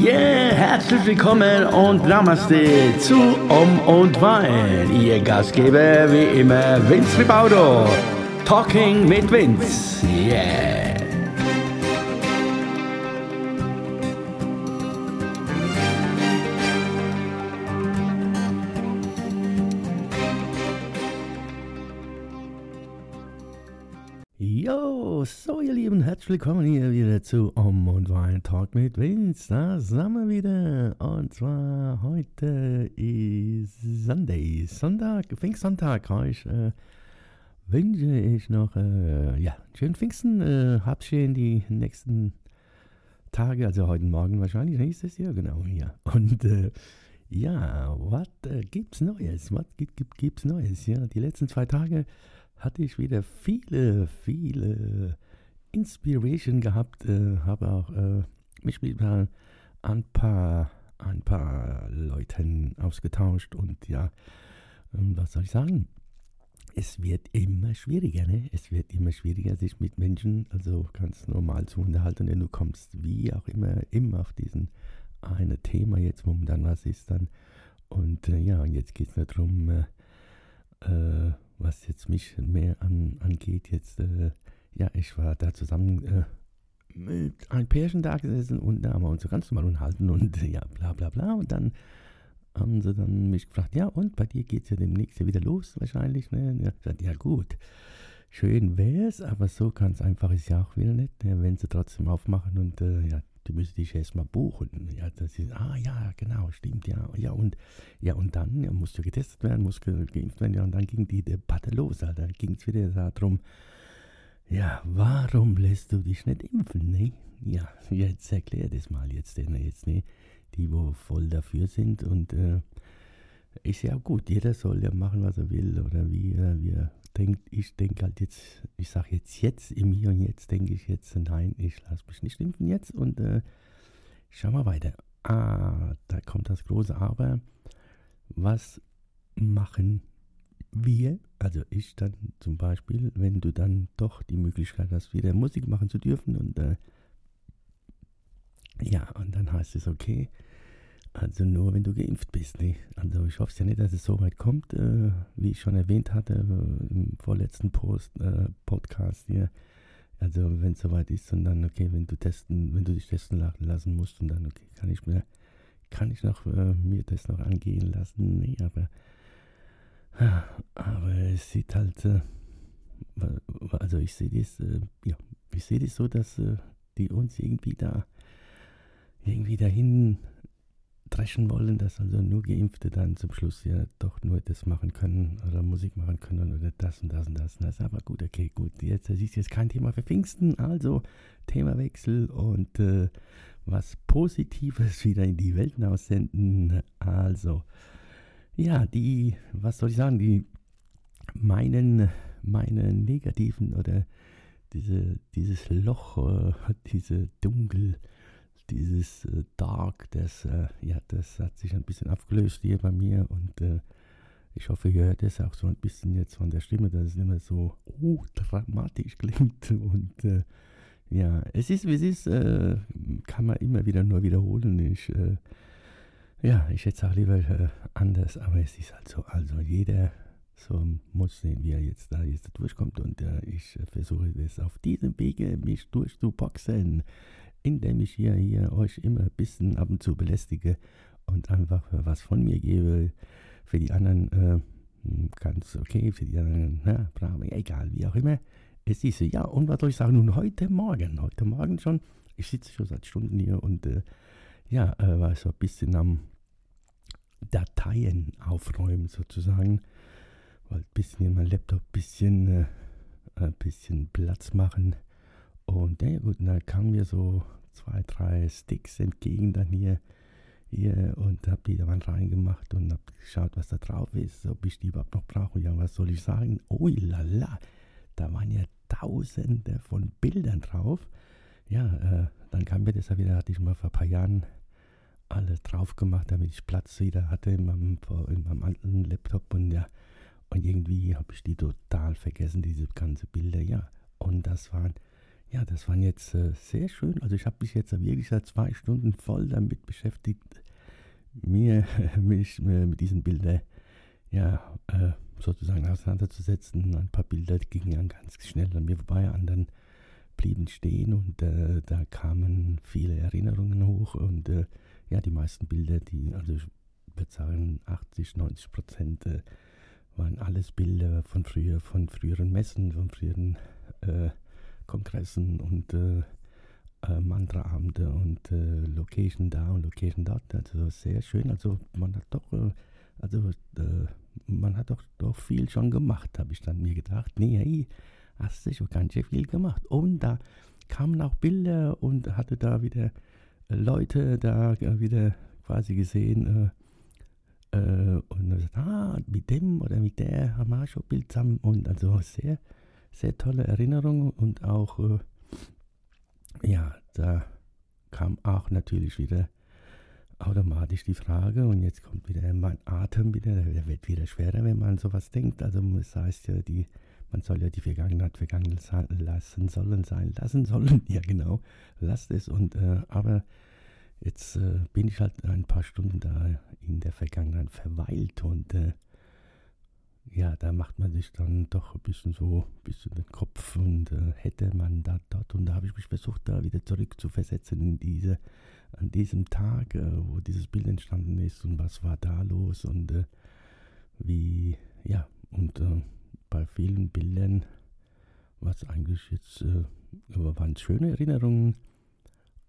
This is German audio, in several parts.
Yeah, herzlich willkommen und Namaste zu Um und Wein. Ihr Gastgeber wie immer Vince Ribaudo. Talking mit Vince. Yeah. Herzlich willkommen hier wieder zu Om und Wein Talk mit Vince. Da sind wir wieder. Und zwar heute ist Sunday, Sonntag, Pfingstsonntag. Euch äh, wünsche ich noch, äh, ja, schönen Pfingsten. Äh, habt schön die nächsten Tage, also heute Morgen wahrscheinlich, nächstes Jahr, genau, ja. Und äh, ja, was äh, gibt's Neues? Was gibt, gibt, gibt's Neues? Ja, die letzten zwei Tage hatte ich wieder viele, viele Inspiration gehabt, äh, habe auch äh, mich mit ein paar, ein paar Leuten ausgetauscht und ja, ähm, was soll ich sagen? Es wird immer schwieriger, ne? Es wird immer schwieriger, sich mit Menschen, also ganz normal zu unterhalten, denn du kommst wie auch immer, immer auf diesen eine Thema jetzt momentan was ist dann. Und äh, ja, jetzt geht es nur darum, äh, äh, was jetzt mich mehr an, angeht, jetzt, äh, ja, ich war da zusammen äh, mit einem Pärchen da gesessen und da haben wir uns so ganz normal unterhalten und ja, bla bla bla. Und dann haben sie dann mich gefragt, ja, und bei dir geht es ja demnächst ja wieder los wahrscheinlich. Ne? Ja, ich ja gut, schön wäre es, aber so ganz einfach ist ja auch wieder nicht, ne? wenn sie trotzdem aufmachen und äh, ja, du müsstest dich erstmal buchen. Ja, das ist, ah ja, genau, stimmt, ja. Ja, und, ja, und dann ja, musst du getestet werden, musst geimpft werden, ja, und dann ging die Debatte los. Da ging es wieder darum, ja, warum lässt du dich nicht impfen, ne? Ja, jetzt erklär das mal jetzt denn jetzt, ne? Die, wo voll dafür sind und äh, ist ja gut, jeder soll ja machen, was er will oder wie, äh, wie er denkt. Ich denke halt jetzt, ich sage jetzt, jetzt, im Hier und Jetzt denke ich jetzt, nein, ich lasse mich nicht impfen jetzt und äh, schau mal weiter. Ah, da kommt das große Aber. Was machen wir, also ich dann zum Beispiel, wenn du dann doch die Möglichkeit hast, wieder Musik machen zu dürfen und äh, ja, und dann heißt es, okay, also nur wenn du geimpft bist. Ne? Also ich hoffe ja nicht, dass es so weit kommt, äh, wie ich schon erwähnt hatte äh, im vorletzten Post, äh, Podcast hier. Also wenn es soweit ist und dann, okay, wenn du testen, wenn du dich testen lassen musst und dann, okay, kann ich mir, kann ich noch äh, mir das noch angehen lassen. Nee, aber, aber es sieht halt, äh, also ich sehe das, äh, ja, ich sehe das so, dass die uns irgendwie da irgendwie dahin dreschen wollen, dass also nur Geimpfte dann zum Schluss ja doch nur das machen können oder Musik machen können oder das und das und das. Das ist aber gut, okay, gut. Jetzt, das ist jetzt kein Thema für Pfingsten, also Themawechsel und äh, was Positives wieder in die Welt aussenden. Also, ja, die, was soll ich sagen, die meinen, meine negativen oder diese, dieses Loch, äh, diese Dunkel, dieses äh, Dark, das, äh, ja, das hat sich ein bisschen aufgelöst hier bei mir und äh, ich hoffe, ihr hört es auch so ein bisschen jetzt von der Stimme, dass es immer so oh, dramatisch klingt und äh, ja, es ist wie es ist, äh, kann man immer wieder nur wiederholen. Ich, äh, ja, ich hätte es auch lieber anders, aber es ist halt so, also jeder so muss sehen, wie er jetzt da jetzt durchkommt und ich versuche das auf diesem Wege mich durchzuboxen indem ich hier, hier euch immer ein bisschen ab und zu belästige und einfach was von mir gebe. Für die anderen äh, ganz okay, für die anderen, na, brav, egal, wie auch immer. Es ist ja, und was soll ich sagen, nun heute Morgen, heute Morgen schon, ich sitze schon seit Stunden hier und äh, ja, äh, war so ein bisschen am Dateien aufräumen sozusagen, wollte ein bisschen in meinem Laptop ein bisschen, äh, ein bisschen Platz machen und ja gut, dann kamen mir so zwei, drei Sticks entgegen dann hier, hier und habe die da mal reingemacht und habe geschaut, was da drauf ist, ob ich die überhaupt noch brauche. Ja, was soll ich sagen? Ui lala, da waren ja tausende von Bildern drauf. Ja, äh, dann kam mir das ja wieder, hatte ich mal vor ein paar Jahren alles drauf gemacht, damit ich Platz wieder hatte in meinem, in meinem alten Laptop und ja, und irgendwie habe ich die total vergessen, diese ganzen Bilder, ja. Und das waren ja, das waren jetzt äh, sehr schön. Also ich habe mich jetzt wirklich seit zwei Stunden voll damit beschäftigt, mir mich äh, mit diesen Bildern ja, äh, sozusagen auseinanderzusetzen. Ein paar Bilder gingen dann ganz schnell an mir vorbei, anderen blieben stehen und äh, da kamen viele Erinnerungen hoch und äh, ja, die meisten Bilder, die, also ich würde sagen 80, 90 Prozent äh, waren alles Bilder von früher, von früheren Messen, von früheren äh, Kongressen und äh, äh, Mantraabende und äh, Location da und Location dort. Also sehr schön. Also man hat doch, äh, also äh, man hat doch, doch viel schon gemacht, habe ich dann mir gedacht. Nee, hey, hast du schon ganz schön viel gemacht. Und da kamen auch Bilder und hatte da wieder Leute da wieder quasi gesehen. und dann gesagt, ah, mit dem oder mit der haben wir schon Bild zusammen. Und also sehr, sehr tolle Erinnerung und auch, äh, ja, da kam auch natürlich wieder automatisch die Frage und jetzt kommt wieder mein Atem wieder, der wird wieder schwerer, wenn man sowas denkt. Also es heißt ja, die, man soll ja die Vergangenheit vergangen lassen sollen, sein lassen sollen. Ja genau, lasst es. Und äh, aber jetzt äh, bin ich halt ein paar Stunden da in der Vergangenheit verweilt und äh, ja, da macht man sich dann doch ein bisschen so ein bisschen den Kopf und äh, hätte man da dort und da habe ich mich versucht, da wieder zurückzuversetzen in diese, an diesem Tag, äh, wo dieses Bild entstanden ist und was war da los und äh, wie, ja, und äh, bei vielen Bildern war es eigentlich jetzt, äh, waren schöne Erinnerungen,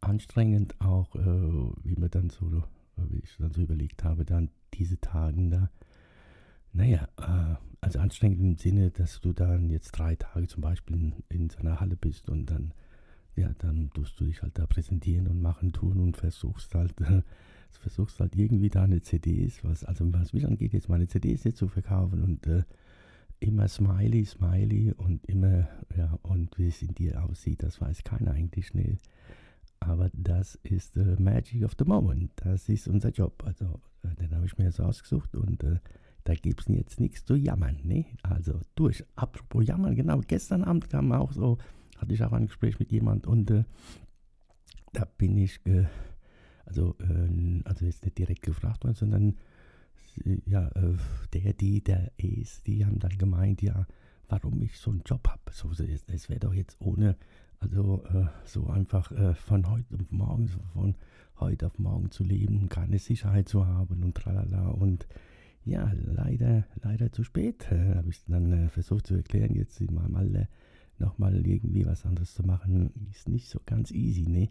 anstrengend auch, äh, wie man dann so, wie ich dann so überlegt habe, dann diese Tagen da, naja, äh, also anstrengend im Sinne, dass du dann jetzt drei Tage zum Beispiel in, in so einer Halle bist und dann, ja, dann tust du dich halt da präsentieren und machen, tun und versuchst halt, äh, versuchst halt irgendwie deine CDs, was, also was mich angeht, jetzt meine CDs jetzt zu verkaufen und äh, immer Smiley, Smiley und immer, ja, und wie es in dir aussieht, das weiß keiner eigentlich nicht. Aber das ist the magic of the moment. Das ist unser Job. Also, äh, den habe ich mir so ausgesucht und äh, da gibt es jetzt nichts zu jammern. Ne? Also durch. Apropos jammern, genau. Gestern Abend kam auch so, hatte ich auch ein Gespräch mit jemand und äh, da bin ich, äh, also, äh, also jetzt nicht direkt gefragt worden, sondern ja, äh, der, die, der ist, die haben dann gemeint, ja, warum ich so einen Job habe. So, es wäre doch jetzt ohne, also äh, so einfach von heute auf morgen, von heute auf morgen zu leben, keine Sicherheit zu haben und tralala und ja, leider, leider zu spät. Äh, Habe ich dann äh, versucht zu erklären, jetzt in meinem Alter nochmal irgendwie was anderes zu machen, ist nicht so ganz easy, ne?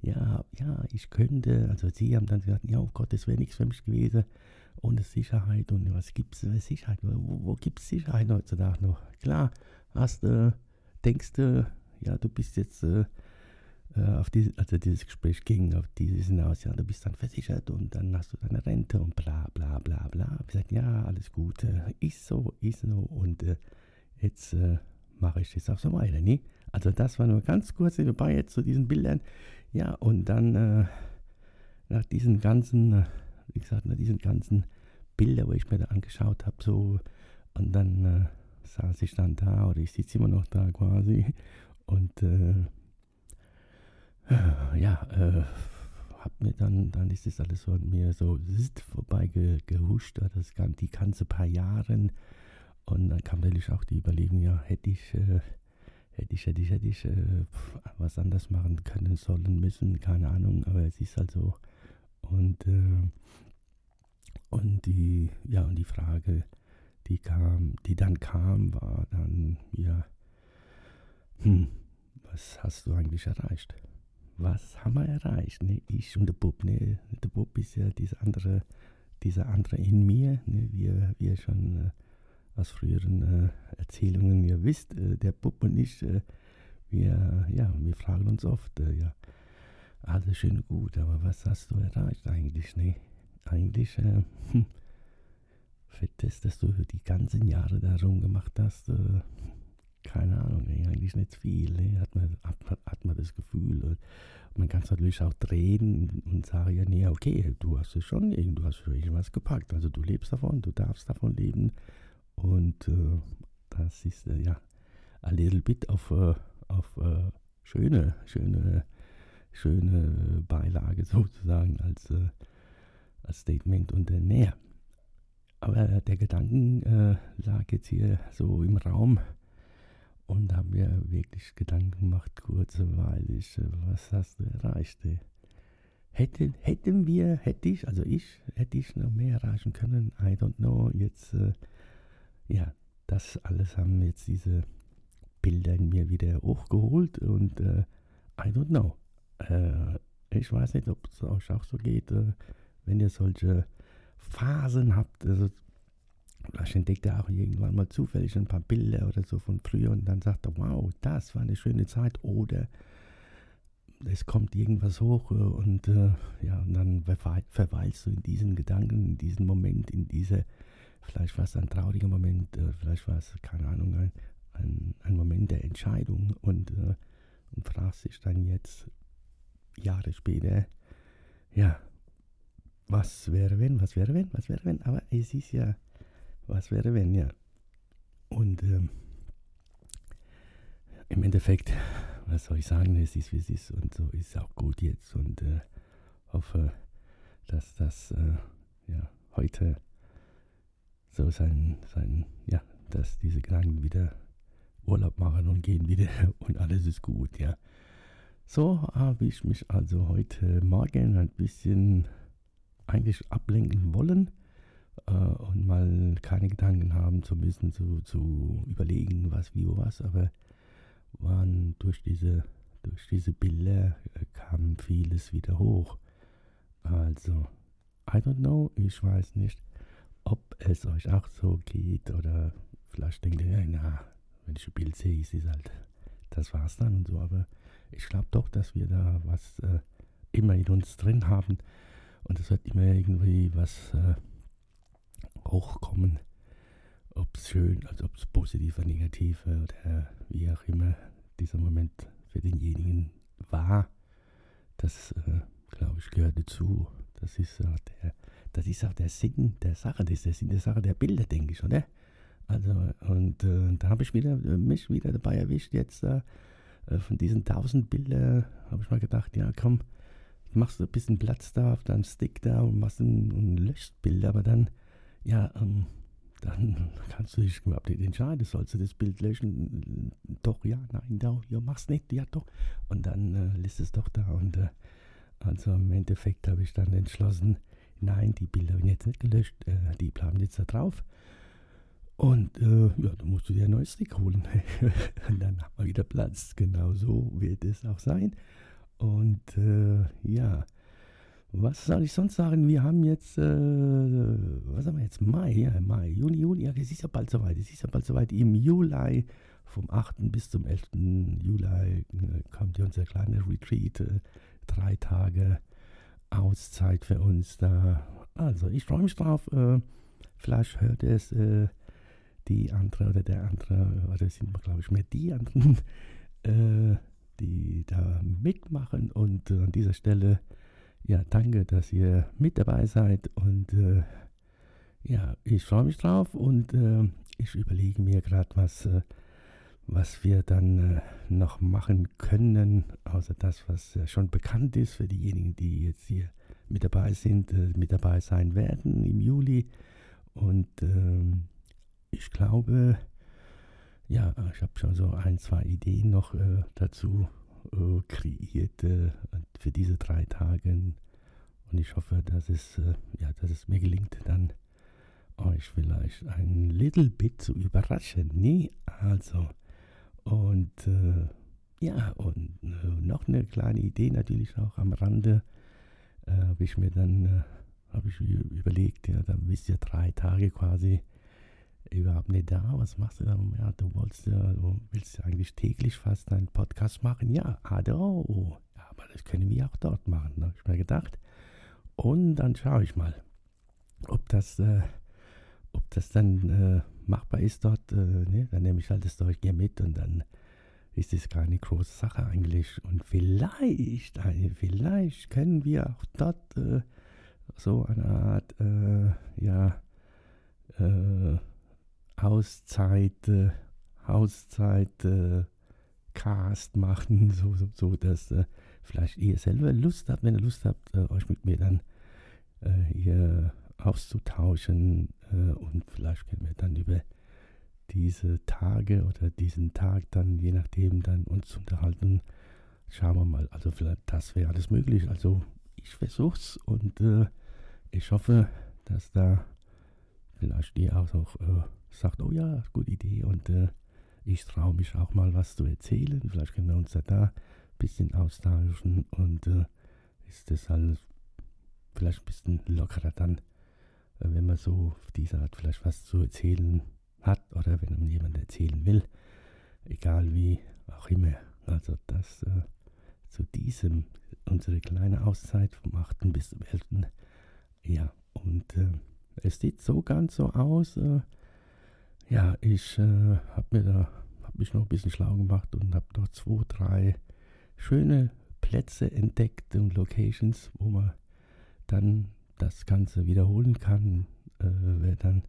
Ja, ja, ich könnte, also sie haben dann gesagt, ja, oh Gott, das wäre nichts für mich gewesen, ohne Sicherheit und was gibt es für Sicherheit? Wo, wo gibt es Sicherheit heutzutage noch? Klar, hast, äh, denkst du, ja, du bist jetzt äh, äh, auf diese, also dieses Gespräch ging auf dieses hinaus, ja, du bist dann versichert und dann hast du deine Rente und bla bla bla bla. Ich gesagt, ja, alles gut, äh, ist so, ist so und äh, jetzt äh, mache ich das auch so weiter, ne? Also das war nur ganz kurz dabei jetzt zu diesen Bildern. Ja, und dann äh, nach diesen ganzen, äh, wie gesagt, nach diesen ganzen Bildern, wo ich mir da angeschaut habe, so, und dann saß ich dann da, oder ich sitze immer noch da quasi, und äh, ja, äh, hab mir dann, dann ist das alles so an mir so vorbei ge, das, die ganze paar Jahre. Und dann kam natürlich auch die Überlegung, ja, hätte ich, äh, hätte ich, hätte ich, hätte ich äh, was anders machen können, sollen, müssen, keine Ahnung, aber es ist halt so. Und, äh, und die, ja, und die Frage, die kam, die dann kam, war dann, ja, hm, was hast du eigentlich erreicht? was haben wir erreicht? Ne? Ich und der Bub. Ne? Der Bub ist ja dieser andere, dieser andere in mir, ne? wie, ihr schon äh, aus früheren äh, Erzählungen ihr wisst. Äh, der Bub und ich, äh, wir, ja, wir fragen uns oft, äh, ja, alles schön gut, aber was hast du erreicht eigentlich? Ne? Eigentlich, äh, für das, dass du die ganzen Jahre darum gemacht hast, keine Ahnung, nee, eigentlich nicht viel. Nee, hat, man, hat, hat man das Gefühl. Und man kann es natürlich auch drehen und sagen, ja, nee, okay, du hast es schon, du hast schon irgendwas gepackt. Also du lebst davon, du darfst davon leben. Und äh, das ist, äh, ja, a little bit auf, äh, auf äh, schöne, schöne, schöne Beilage sozusagen als, äh, als Statement und äh, näher. Aber der Gedanken äh, lag jetzt hier so im Raum und habe mir wirklich Gedanken gemacht, kurzweilig, was hast du erreicht? Ey? Hätten, hätten wir, hätte ich, also ich, hätte ich noch mehr erreichen können, I don't know. Jetzt, äh, ja, das alles haben jetzt diese Bilder in mir wieder hochgeholt und äh, I don't know. Äh, ich weiß nicht, ob es euch auch so geht, äh, wenn ihr solche Phasen habt. Also, vielleicht entdeckt ihr auch irgendwann mal zufällig ein paar Bilder oder so von früher und dann sagt er, wow, das war eine schöne Zeit. Oder es kommt irgendwas hoch äh, und äh, ja, und dann verweilst du in diesen Gedanken, in diesem Moment, in diese, vielleicht war es ein trauriger Moment, äh, vielleicht war es, keine Ahnung, ein, ein, ein Moment der Entscheidung und, äh, und fragst dich dann jetzt, Jahre später, ja, was wäre wenn, was wäre wenn, was wäre wenn, aber es ist ja, was wäre wenn, ja. Und ähm, im Endeffekt was soll ich sagen, es ist wie es ist und so ist auch gut jetzt und äh, hoffe, dass das äh, ja, heute so sein, sein, ja, dass diese Gedanken wieder Urlaub machen und gehen wieder und alles ist gut, ja. So habe ich mich also heute Morgen ein bisschen eigentlich ablenken wollen äh, und mal keine Gedanken haben zu müssen, zu, zu überlegen, was, wie, wo, was, aber waren durch diese, durch diese Bilder äh, kam vieles wieder hoch. Also, I don't know, ich weiß nicht, ob es euch auch so geht oder vielleicht denkt ihr, na, wenn ich ein Bild sehe, ist es halt, das war's dann und so, aber ich glaube doch, dass wir da was äh, immer in uns drin haben und es wird immer irgendwie was äh, hochkommen, ob es schön, also ob es positiv oder negativ oder wie auch immer dieser Moment für denjenigen war, das, äh, glaube ich, gehört dazu. Das ist, auch der, das ist auch der Sinn der Sache, das ist der Sinn der Sache der Bilder, denke ich, oder? Also, und äh, da habe ich wieder, äh, mich wieder dabei erwischt, jetzt äh, von diesen tausend Bildern, habe ich mal gedacht, ja komm, machst du ein bisschen Platz da auf deinem Stick da und machst ein, ein löscht Bild, aber dann, ja, ähm, dann kannst du dich überhaupt nicht entscheiden, sollst du das Bild löschen? Doch, ja, nein, doch, ja, mach's nicht, ja, doch. Und dann äh, lässt es doch da. Und äh, also im Endeffekt habe ich dann entschlossen, nein, die Bilder werden jetzt nicht gelöscht, äh, die bleiben jetzt da drauf. Und äh, ja, dann musst du dir ein neues Stick holen. und dann haben wir wieder Platz. Genau so wird es auch sein. Und äh, ja, was soll ich sonst sagen? Wir haben jetzt, äh, was haben wir jetzt? Mai, ja, Mai, Juni, Juli, ja, es ist ja bald soweit. Es ist ja bald soweit. Im Juli, vom 8. bis zum 11. Juli, äh, kommt ja unser kleiner Retreat. Äh, drei Tage Auszeit für uns da. Also, ich freue mich drauf. Äh, vielleicht hört es die andere oder der andere, oder sind wir, glaube ich, mehr die anderen, äh, die da mitmachen. Und an dieser Stelle ja, danke, dass ihr mit dabei seid und äh, ja, ich freue mich drauf und äh, ich überlege mir gerade, was, äh, was wir dann äh, noch machen können, außer das, was äh, schon bekannt ist für diejenigen, die jetzt hier mit dabei sind, äh, mit dabei sein werden im Juli. Und ähm, ich glaube, ja, ich habe schon so ein, zwei Ideen noch dazu äh, kreiert äh, für diese drei Tage. Und ich hoffe, dass es, äh, ja, dass es mir gelingt, dann euch vielleicht ein little bit zu überraschen. Nee, also. Und äh, ja, und äh, noch eine kleine Idee natürlich auch am Rande. Äh, habe ich mir dann, habe ich überlegt, ja, dann wisst ihr drei Tage quasi überhaupt nicht da. Was machst du dann? Ja, du wolltest ja, du willst ja eigentlich täglich fast einen Podcast machen. Ja, ado. Ja, aber das können wir auch dort machen, habe ich mir gedacht. Und dann schaue ich mal, ob das, äh, ob das dann äh, machbar ist dort. Äh, ne? Dann nehme ich halt das Zeug hier mit und dann ist es keine große Sache eigentlich. Und vielleicht, äh, vielleicht können wir auch dort äh, so eine Art, äh, Auszeit, Auszeit, Podcast machen, so, so, so dass äh, vielleicht ihr selber Lust habt, wenn ihr Lust habt, äh, euch mit mir dann äh, hier auszutauschen äh, und vielleicht können wir dann über diese Tage oder diesen Tag dann, je nachdem, dann uns unterhalten. Schauen wir mal. Also vielleicht das wäre alles möglich. Also ich versuch's und äh, ich hoffe, dass da vielleicht ihr auch, auch äh, sagt, oh ja, gute Idee und äh, ich traue mich auch mal was zu erzählen. Vielleicht können wir uns da, da ein bisschen austauschen und äh, ist das alles vielleicht ein bisschen lockerer dann, äh, wenn man so auf diese Art vielleicht was zu erzählen hat oder wenn man jemand erzählen will, egal wie auch immer. Also das äh, zu diesem, unsere kleine Auszeit vom 8. bis zum 11. Ja, und äh, es sieht so ganz so aus. Äh, ja, ich äh, habe mir da, habe mich noch ein bisschen schlau gemacht und habe noch zwei, drei schöne Plätze entdeckt und Locations, wo man dann das Ganze wiederholen kann. Äh, wer dann,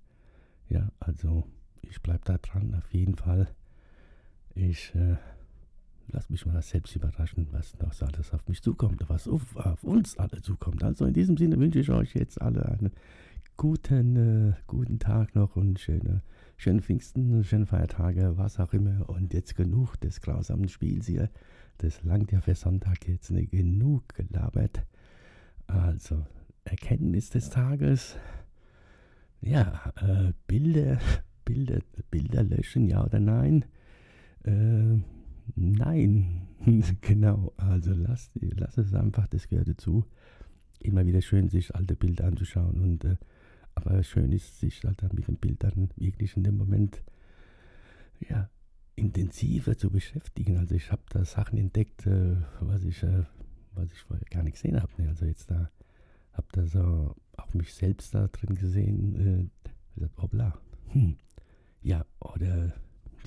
ja, also ich bleibe da dran, auf jeden Fall. Ich äh, lasse mich mal selbst überraschen, was noch so alles auf mich zukommt, was auf, auf, uns alle zukommt. Also in diesem Sinne wünsche ich euch jetzt alle einen guten, äh, guten Tag noch und schöne, schöne Pfingsten, schöne Feiertage, was auch immer. Und jetzt genug des grausamen Spiels hier. Das langt ja für Sonntag jetzt nicht genug gelabert. Also, Erkenntnis des Tages. Ja, äh, Bilder Bilder, Bilder löschen, ja oder nein? Äh, nein, genau. Also lass, lass es einfach, das gehört dazu. Immer wieder schön, sich alte Bilder anzuschauen. Und, äh, aber schön ist, sich halt dann mit den Bildern wirklich in dem Moment ja, intensiver zu beschäftigen. Also ich habe da Sachen entdeckt, äh, was, ich, äh, was ich vorher gar nicht gesehen habe. Ne? Also jetzt da habe da so auch mich selbst da drin gesehen. Äh, gesagt, hoppla, hm, ja, oder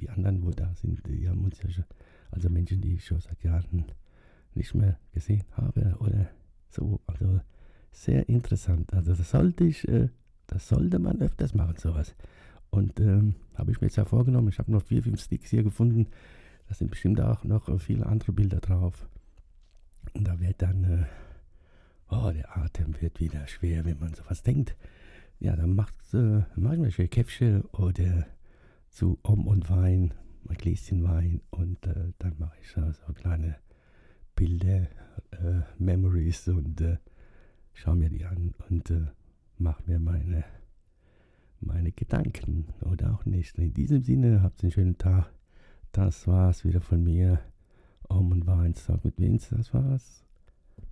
die anderen, wo da sind, die haben uns ja schon, also Menschen, die ich schon seit Jahren nicht mehr gesehen habe oder so. Also sehr interessant. Also das sollte ich, äh, das sollte man öfters machen, sowas. Und ähm, habe ich mir jetzt ja vorgenommen, ich habe noch vier, fünf Sticks hier gefunden. Da sind bestimmt auch noch viele andere Bilder drauf. Und da wird dann, äh, oh, der Atem wird wieder schwer, wenn man sowas denkt. Ja, dann macht äh, manchmal schön Käffchen oder zu Om und Wein, ein Gläschen Wein und äh, dann mache ich so, so kleine Bilder, äh, Memories und äh, schaue mir die an und äh, mache mir meine, meine Gedanken oder auch nicht. In diesem Sinne, habt einen schönen Tag. Das war's wieder von mir. Om und Weinstag mit Vince, das war's.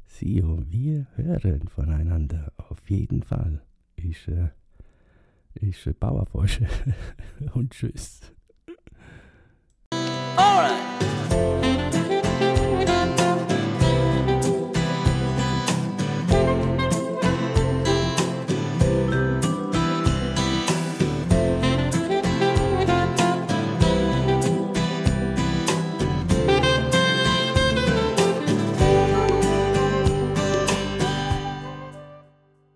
See you. Wir hören voneinander. Auf jeden Fall. Ich, äh, ich äh, Bauerforsche. und tschüss. Alright.